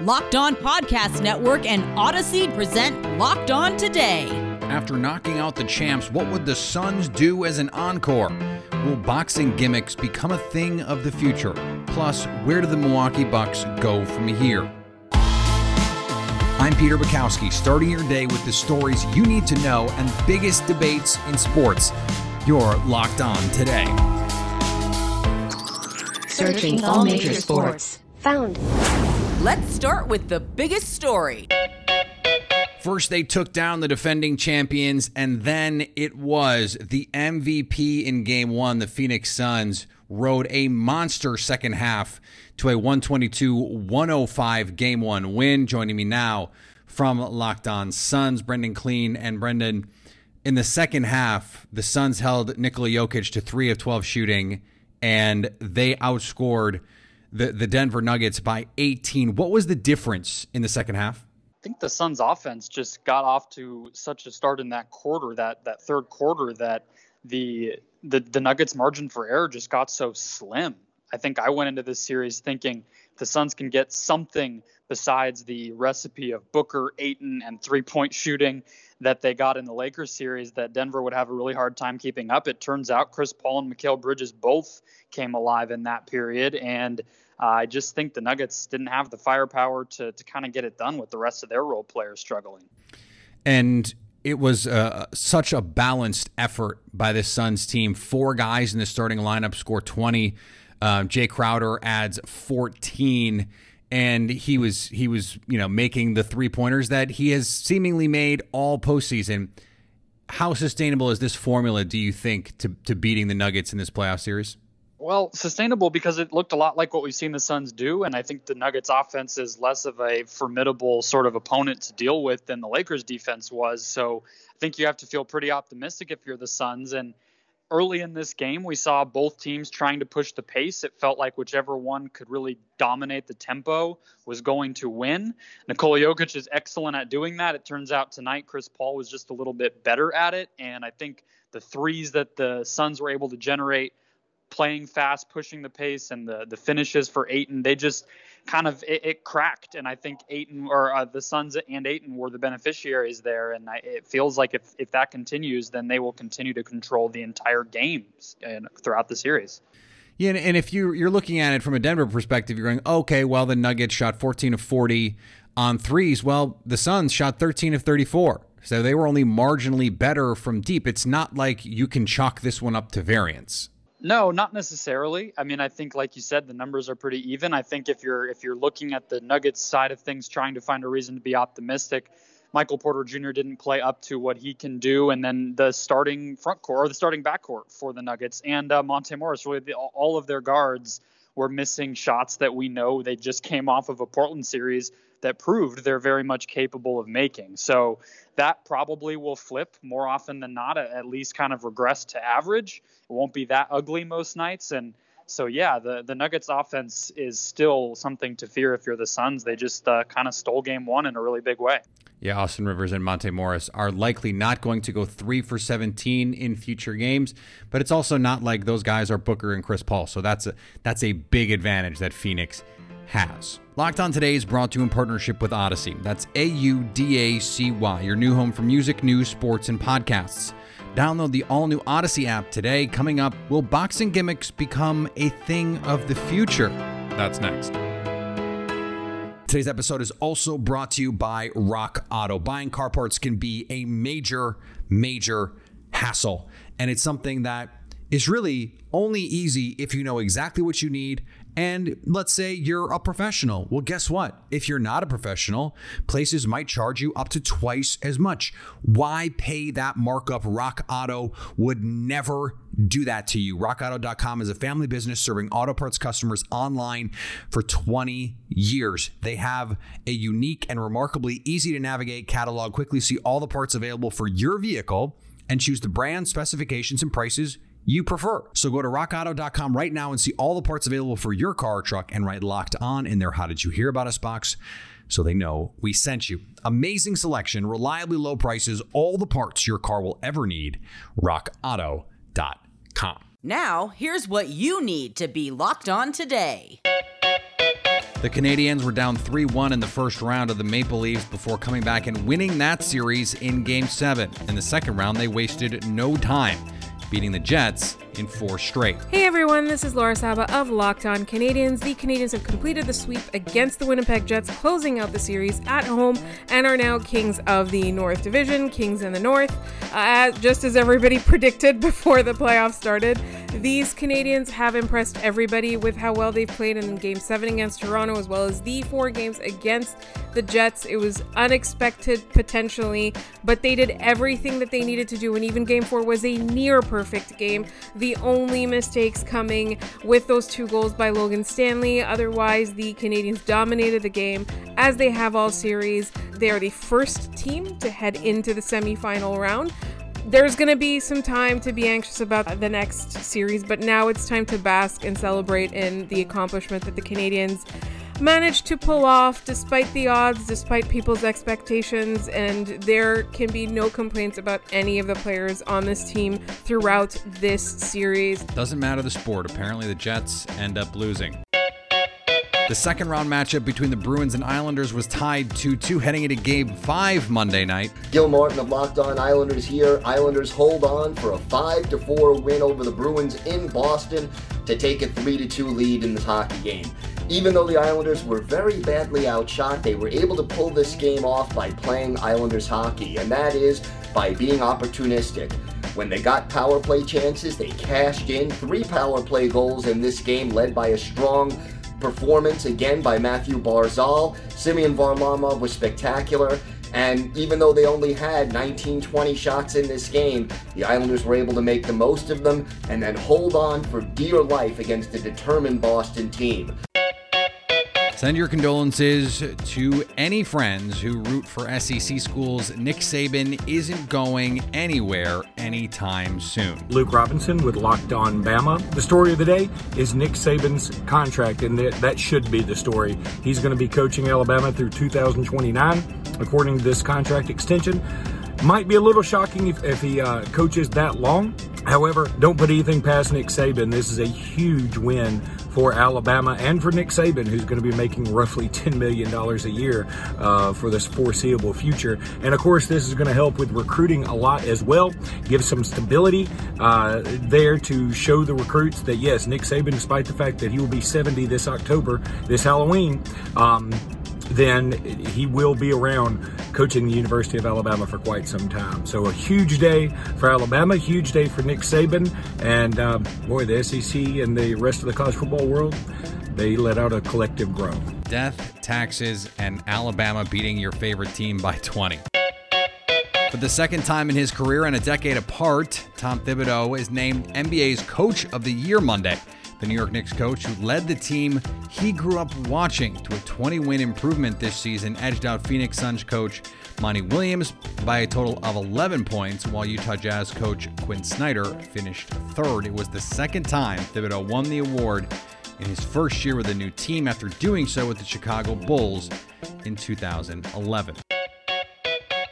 Locked On Podcast Network and Audacy present Locked On Today. After knocking out the champs, what would the Suns do as an encore? Will boxing gimmicks become a thing of the future? Plus, where do the Milwaukee Bucks go from here? I'm Peter Bukowski, starting your day with the stories you need to know and biggest debates in sports. You're locked on today. Searching all major sports. Found. Let's start with the biggest story. First, they took down the defending champions, and then it was the MVP in game one. The Phoenix Suns rode a monster second half to a 122 105 game one win. Joining me now from Locked On Suns, Brendan Kleen. And Brendan, in the second half, the Suns held Nikola Jokic to three of 12 shooting, and they outscored the, the Denver Nuggets by 18. What was the difference in the second half? I think the Suns offense just got off to such a start in that quarter, that that third quarter, that the the, the Nuggets margin for error just got so slim. I think I went into this series thinking the Suns can get something besides the recipe of Booker, Ayton, and three point shooting that they got in the Lakers series that Denver would have a really hard time keeping up. It turns out Chris Paul and Mikal Bridges both came alive in that period. And uh, I just think the Nuggets didn't have the firepower to, to kind of get it done with the rest of their role players struggling. And it was uh, such a balanced effort by this Suns team. Four guys in the starting lineup score 20. Uh, Jae Crowder adds 14 and he was he was you know making the three pointers that he has seemingly made all postseason. How sustainable is this formula? Do you think to to beating the Nuggets in this playoff series? Well, sustainable because it looked a lot like what we've seen the Suns do, and I think the Nuggets offense is less of a formidable sort of opponent to deal with than the Lakers defense was. So I think you have to feel pretty optimistic if you're the Suns and early in this game, we saw both teams trying to push the pace. It felt like whichever one could really dominate the tempo was going to win. Nikola Jokic is excellent at doing that. It turns out tonight Chris Paul was just a little bit better at it. And I think the threes that the Suns were able to generate playing fast, pushing the pace, and the the finishes for Ayton, they just kind of it, it cracked. And I think Ayton or uh, the Suns and Ayton were the beneficiaries there. And I, it feels like if if that continues, then they will continue to control the entire games and throughout the series. Yeah, and if you you're looking at it from a Denver perspective, you're going, okay, well the Nuggets shot 14 of 40 on threes. Well, the Suns shot 13 of 34. So they were only marginally better from deep. It's not like you can chalk this one up to variance. No, not necessarily. I mean, I think, like you said, the numbers are pretty even. I think if you're if you're looking at the Nuggets side of things, trying to find a reason to be optimistic, Michael Porter Jr. didn't play up to what he can do, and then the starting front court or the starting backcourt for the Nuggets and uh, Monte Morris, really the, all of their guards were missing shots that we know they just came off of a Portland series that proved they're very much capable of making. So that probably will flip more often than not, at least kind of regress to average. It won't be that ugly most nights. And so, yeah, the, the Nuggets offense is still something to fear if you're the Suns. They just uh, kind of stole game one in a really big way. Yeah, Austin Rivers and Monte Morris are likely not going to go three for 17 in future games, but it's also not like those guys are Booker and Chris Paul. So that's a that's a big advantage that Phoenix has. Locked On Today is brought to you in partnership with Audacy. That's A U D A C Y, your new home for music, news, sports, and podcasts. Download the all new Audacy app today. Coming up, will boxing gimmicks become a thing of the future? That's next. Today's episode is also brought to you by Rock Auto. Buying car parts can be a major, major hassle, and it's something that is really only easy if you know exactly what you need and let's say you're a professional. Well, guess what? If you're not a professional, places might charge you up to twice as much. Why pay that markup? Rock Auto would never do that to you. RockAuto.com is a family business serving auto parts customers online for 20 years. They have a unique and remarkably easy to navigate catalog. Quickly see all the parts available for your vehicle and choose the brand, specifications, and prices you prefer. So go to rockauto.com right now and see all the parts available for your car or truck and write locked on in their How Did You Hear About Us box so they know we sent you. Amazing selection, reliably low prices, all the parts your car will ever need. RockAuto.com. Now, here's what you need to be locked on today. The Canadiens were down 3 1 in the first round of the Maple Leafs before coming back and winning that series in Game 7. In the second round, they wasted no time, beating the Jets in four straight. Hey everyone, this is Laura Saba of Locked On Canadiens. The Canadiens have completed the sweep against the Winnipeg Jets, closing out the series at home, and are now kings of the North Division, kings in the North. Uh, just as everybody predicted before the playoffs started, these Canadiens have impressed everybody with how well they've played in Game 7 against Toronto, as well as the four games against the Jets. It was unexpected potentially, but they did everything that they needed to do, and even Game 4 was a near perfect game. The the only mistakes coming with those two goals by Logan Stanley. Otherwise, the Canadiens dominated the game as they have all series. They are the first team to head into the semifinal round. There's going to be some time to be anxious about the next series, but now it's time to bask and celebrate in the accomplishment that the Canadiens managed to pull off despite the odds, despite people's expectations, and there can be no complaints about any of the players on this team throughout this series. Doesn't matter the sport. Apparently, the Jets end up losing. The second round matchup between the Bruins and Islanders was tied 2 2 heading into game five Monday night. Gil Martin of Locked On Islanders here. Islanders hold on for a 5 4 win over the Bruins in Boston to take a 3 2 lead in this hockey game. Even though the Islanders were very badly outshot, they were able to pull this game off by playing Islanders hockey, and that is by being opportunistic. When they got power play chances, they cashed in three power play goals in this game, led by a strong performance again by Mathew Barzal. Semyon Varlamov was spectacular. And even though they only had 19 20 shots in this game, the Islanders were able to make the most of them and then hold on for dear life against a determined Boston team. Send your condolences to any friends who root for SEC schools. Nick Saban isn't going anywhere anytime soon. Luke Robinson with Locked On Bama. The story of the day is Nick Saban's contract, and that should be the story. He's going to be coaching Alabama through 2029, according to this contract extension. Might be a little shocking if, if he uh, coaches that long. However, don't put anything past Nick Saban. This is a huge win for Alabama and for Nick Saban, who's going to be making roughly $10 million a year uh, for this foreseeable future. And of course, this is going to help with recruiting a lot as well, give some stability uh, there to show the recruits that yes, Nick Saban, despite the fact that he will be 70 this October, this Halloween, um, then he will be around coaching the University of Alabama for quite some time. So a huge day for Alabama, huge day for Nick Saban, and uh, boy, the SEC and the rest of the college football world, they let out a collective groan. Death, taxes, and Alabama beating your favorite team by 20. For the second time in his career and a decade apart, Tom Thibodeau is named NBA's Coach of the Year Monday. The New York Knicks coach, who led the team he grew up watching to a 20 win improvement this season, edged out Phoenix Suns coach Monty Williams by a total of 11 points, while Utah Jazz coach Quin Snyder finished third. It was the second time Thibodeau won the award in his first year with a new team after doing so with the Chicago Bulls in 2011.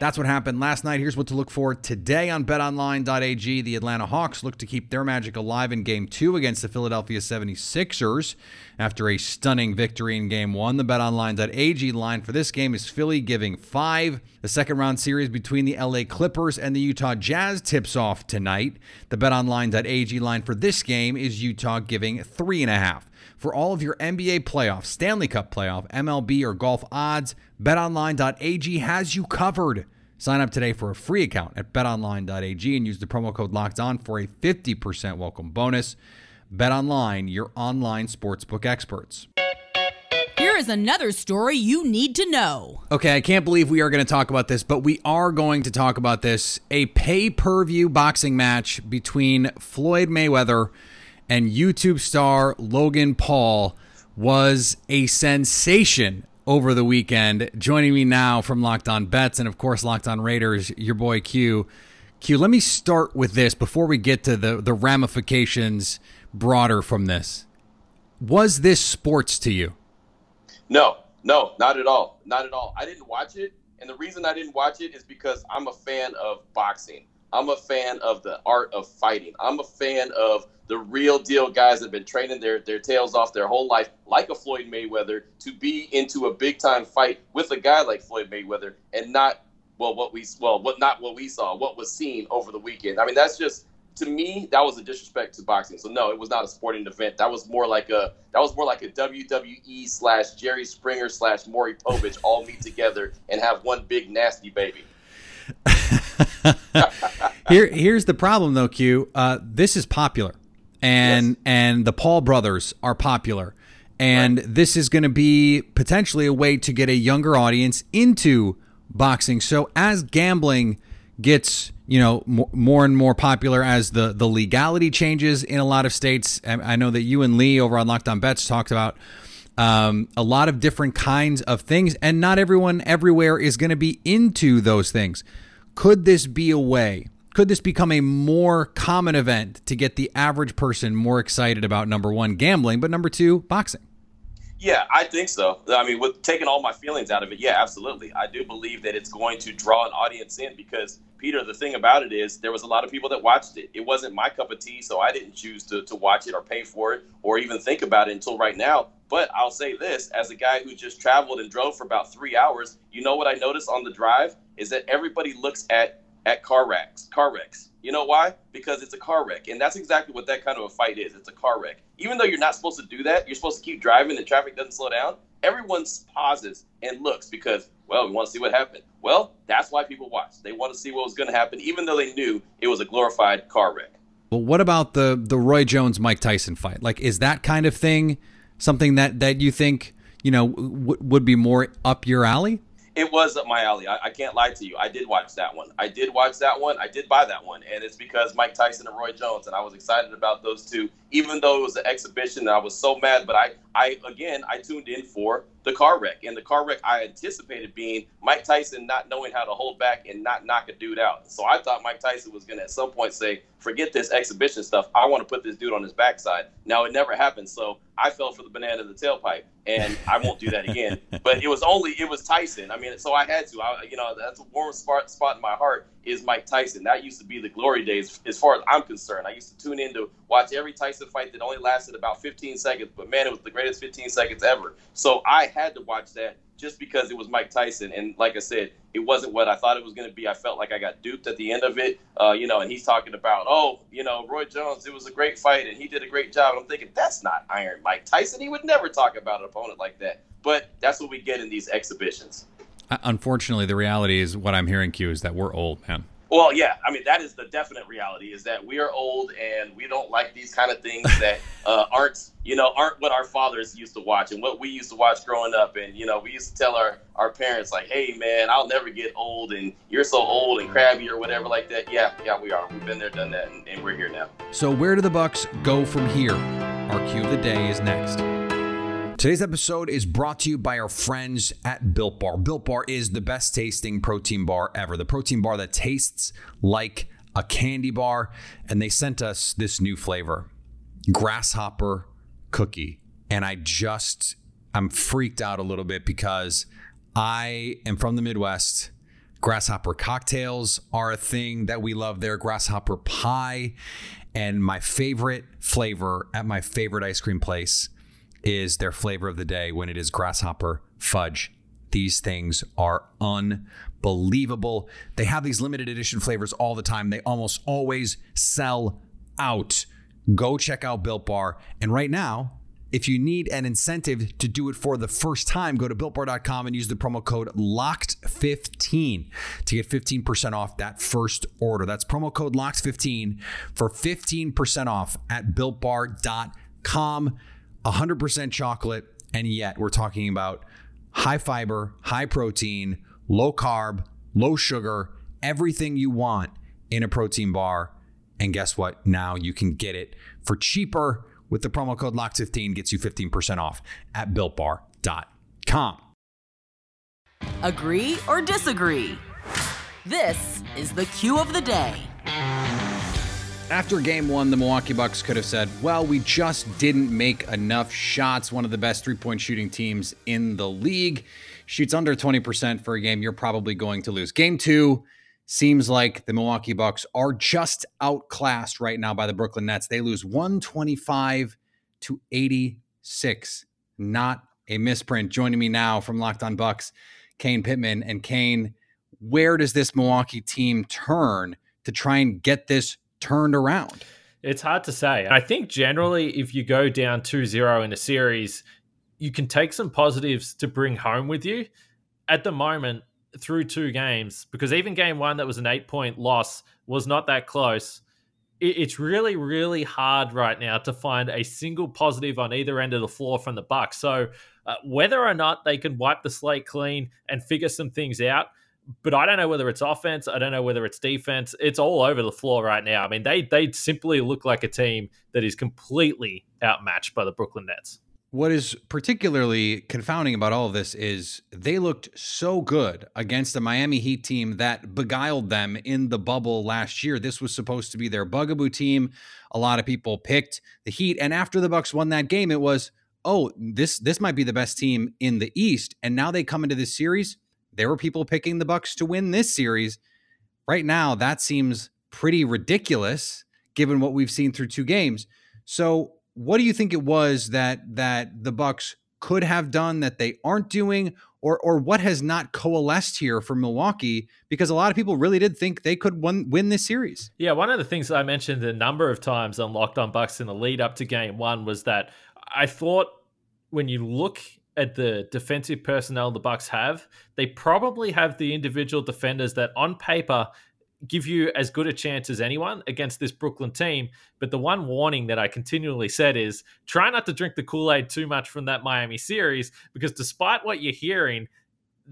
That's what happened last night. Here's what to look for today on betonline.ag. The Atlanta Hawks look to keep their magic alive in game two against the Philadelphia 76ers after a stunning victory in game one. The betonline.ag line for this game is Philly giving five. The second round series between the LA Clippers and the Utah Jazz tips off tonight. The betonline.ag line for this game is Utah giving three and a half. For all of your NBA playoff, Stanley Cup playoff, MLB, or golf odds, betonline.ag has you covered. Sign up today for a free account at betonline.ag and use the promo code locked on for a 50% welcome bonus. BetOnline, your online sportsbook experts. Here is another story you need to know. Okay, I can't believe we are going to talk about this, but we are going to talk about this. A pay per view boxing match between Floyd Mayweather and YouTube star Logan Paul was a sensation over the weekend. Joining me now from Locked On Bets and, of course, Locked On Raiders, your boy Q. Q, let me start with this before we get to the, the ramifications broader from this. Was this sports to you? No, no, not at all. Not at all. I didn't watch it. And the reason I didn't watch it is because I'm a fan of boxing. I'm a fan of the art of fighting. I'm a fan of the real deal guys that have been training their, their tails off their whole life, like a Floyd Mayweather, to be into a big time fight with a guy like Floyd Mayweather and not well what we well what not what we saw, what was seen over the weekend. I mean that's just to me that was a disrespect to boxing. So no, it was not a sporting event. That was more like a that was more like a WWE slash Jerry Springer slash Maury Povich all meet together and have one big nasty baby. Here, here's the problem though, Q. Uh, this is popular, and Yes. and the Paul brothers are popular, and this is going to be potentially a way to get a younger audience into boxing. So as gambling gets you know more, and more popular as the the legality changes in a lot of states, I I know that you and Lee over on Locked On Bets talked about um, a lot of different kinds of things, and not everyone everywhere is going to be into those things. Could this be a way? Could this become a more common event to get the average person more excited about number one, gambling, but number two, boxing? Yeah, I think so. I mean, with taking all my feelings out of it, yeah, absolutely. I do believe that it's going to draw an audience in because, Peter, the thing about it is there was a lot of people that watched it. It wasn't my cup of tea, so I didn't choose to, to watch it or pay for it or even think about it until right now. But I'll say this as a guy who just traveled and drove for about three hours, you know what I noticed on the drive is that everybody looks at at car wrecks, car wrecks. You know why? Because it's a car wreck, and that's exactly what that kind of a fight is. It's a car wreck. Even though you're not supposed to do that, you're supposed to keep driving and traffic doesn't slow down. Everyone pauses and looks because, well, we want to see what happened. Well, that's why people watch. They want to see what was going to happen, even though they knew it was a glorified car wreck. Well, what about the the Roy Jones Mike Tyson fight? Like, is that kind of thing something that that you think you know w- would be more up your alley? It was up my alley. I, I can't lie to you. I did watch that one. I did watch that one. I did buy that one, and it's because Mike Tyson and Roy Jones, and I was excited about those two. Even though it was an exhibition, and I was so mad. But I, I again, I tuned in for the car wreck, and the car wreck I anticipated being Mike Tyson not knowing how to hold back and not knock a dude out. So I thought Mike Tyson was going to at some point say, "Forget this exhibition stuff. I want to put this dude on his backside." Now it never happened, so I fell for the banana in the tailpipe, and I won't do that again. but it was only it was Tyson. I mean, so I had to. I, you know, that's a warm spot spot in my heart is Mike Tyson. That used to be the glory days, as far as I'm concerned. I used to tune in to watch every Tyson fight that only lasted about 15 seconds, but man, it was the greatest 15 seconds ever. So I had to watch that just because it was Mike Tyson. And like I said, it wasn't what I thought it was going to be. I felt like I got duped at the end of it. Uh, you know, and he's talking about, oh, you know, Roy Jones, it was a great fight and he did a great job. And I'm thinking, that's not Iron Mike Tyson. He would never talk about an opponent like that. But that's what we get in these exhibitions. Uh, Unfortunately, the reality is what I'm hearing, Q, is that we're old, man. Well, yeah, I mean that is the definite reality is that we are old and we don't like these kind of things that uh, aren't you know aren't what our fathers used to watch and what we used to watch growing up. And you know we used to tell our our parents like, "Hey, man, I'll never get old, and you're so old and crabby or whatever like that." Yeah, yeah, we are. We've been there, done that, and, and we're here now. So, where do the Bucks go from here? Our cue of the day is next. Today's episode is brought to you by our friends at Built Bar. Built Bar is the best tasting protein bar ever. The protein bar that tastes like a candy bar. And they sent us this new flavor grasshopper cookie. And I just, I'm freaked out a little bit because I am from the Midwest. Grasshopper cocktails are a thing that we love there. Grasshopper pie. And my favorite flavor at my favorite ice cream place is their flavor of the day when it is grasshopper fudge. These things are unbelievable. They have these limited edition flavors all the time. They almost always sell out. Go check out Built Bar. And right now, if you need an incentive to do it for the first time, go to builtbar.com and use the promo code LOCKED15 to get 15% off that first order. That's promo code LOCKED15 for 15% off at builtbar.com. 100% chocolate, and yet we're talking about high fiber, high protein, low carb, low sugar, everything you want in a protein bar. And guess what? Now you can get it for cheaper with the promo code LOCK15 gets you 15% off at builtbar.com. Agree or disagree? This is the cue of the day. After game one, the Milwaukee Bucks could have said, well, we just didn't make enough shots. One of the best three point shooting teams in the league shoots under 20% for a game. You're probably going to lose. Game two, seems like the Milwaukee Bucks are just outclassed right now by the Brooklyn Nets. They lose 125 to 86. Not a misprint. Joining me now from Locked On Bucks, Kane Pittman. And Kane, where does this Milwaukee team turn to try and get this turned around? It's hard to say. I think generally, if you go down 2 0 in a series, you can take some positives to bring home with you. At the moment, through two games because even game one that was an eight point loss was not that close it's really really hard right now to find a single positive on either end of the floor from the bucks so uh, whether or not they can wipe the slate clean and figure some things out but I don't know whether it's offense. I don't know whether it's defense. It's all over the floor right now. I mean, they they simply look like a team that is completely outmatched by the Brooklyn Nets. What is particularly confounding about all of this is they looked so good against the Miami Heat team that beguiled them in the bubble last year. This was supposed to be their bugaboo team. A lot of people picked the Heat, and after the Bucks won that game, it was, oh, this this might be the best team in the East. And now they come into this series. There were people picking the Bucks to win this series. Right now, that seems pretty ridiculous given what we've seen through two games. So what do you think it was that that the Bucks could have done that they aren't doing, or or what has not coalesced here for Milwaukee? Because a lot of people really did think they could win, win this series. Yeah, one of the things I mentioned a number of times on Locked On Bucks in the lead up to Game One was that I thought when you look at the defensive personnel the Bucks have, they probably have the individual defenders that on paper give you as good a chance as anyone against this Brooklyn team. But the one warning that I continually said is try not to drink the Kool Aid too much from that Miami series because despite what you're hearing,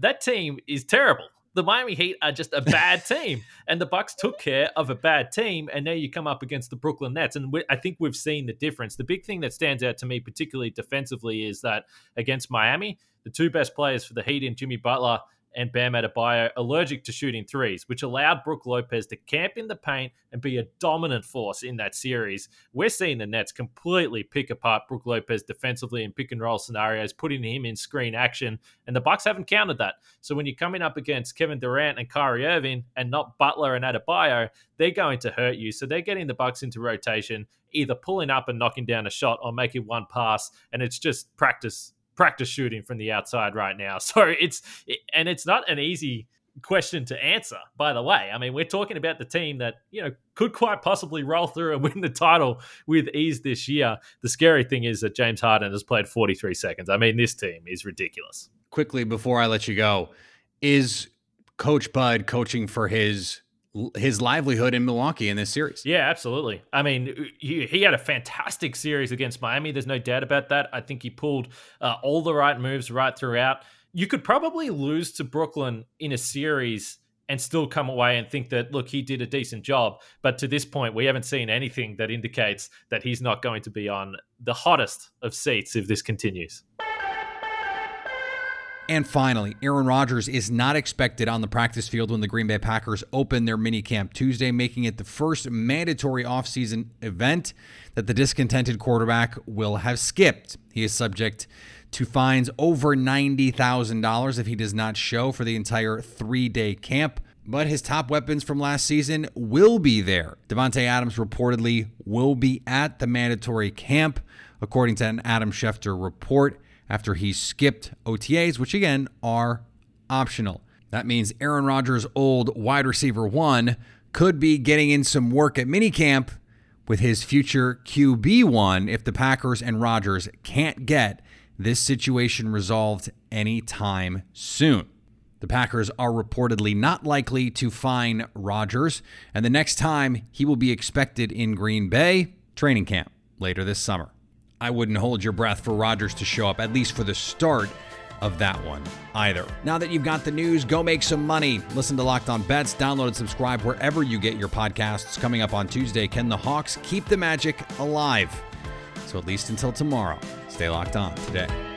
that team is terrible. The Miami Heat are just a bad team, and the Bucks took care of a bad team, and now you come up against the Brooklyn Nets, and we, I think we've seen the difference. The big thing that stands out to me, particularly defensively, is that against Miami, the two best players for the Heat in Jimmy Butler and Bam Adebayo allergic to shooting threes, which allowed Brook Lopez to camp in the paint and be a dominant force in that series. We're seeing the Nets completely pick apart Brook Lopez defensively in pick and roll scenarios, putting him in screen action, and the Bucks haven't countered that. So when you're coming up against Kevin Durant and Kyrie Irving and not Butler and Adebayo, they're going to hurt you. So they're getting the Bucks into rotation, either pulling up and knocking down a shot or making one pass, and it's just practice practice shooting from the outside right now. So it's and it's not an easy question to answer by the way. I mean we're talking about the team that you know could quite possibly roll through and win the title with ease this year. The scary thing is that james harden has played 43 seconds. I mean this team is ridiculous. Quickly before i let you go is coach bud coaching for his his livelihood in Milwaukee in this series. Yeah, absolutely. I mean, he, he had a fantastic series against Miami. There's no doubt about that. I think he pulled uh, all the right moves right throughout. You could probably lose to Brooklyn in a series and still come away and think that look he did a decent job but to this point we haven't seen anything that indicates that he's not going to be on the hottest of seats if this continues and finally, Aaron Rodgers is not expected on the practice field when the Green Bay Packers open their minicamp Tuesday, making it the first mandatory offseason event that the discontented quarterback will have skipped. He is subject to fines over $90,000 if he does not show for the entire three day camp. But his top weapons from last season will be there. Davante Adams reportedly will be at the mandatory camp, according to an Adam Schefter report after he skipped OTAs, which again are optional. That means Aaron Rodgers' old wide receiver one could be getting in some work at minicamp with his future QB1 if the Packers and Rodgers can't get this situation resolved anytime soon. The Packers are reportedly not likely to fine Rodgers, and the next time he will be expected in Green Bay, training camp later this summer. I wouldn't hold your breath for Rodgers to show up, at least for the start of that one either. Now that you've got the news, go make some money. Listen to Locked On Bets, download and subscribe wherever you get your podcasts. Coming up on Tuesday, can the Hawks keep the magic alive? So at least until tomorrow, stay locked on today.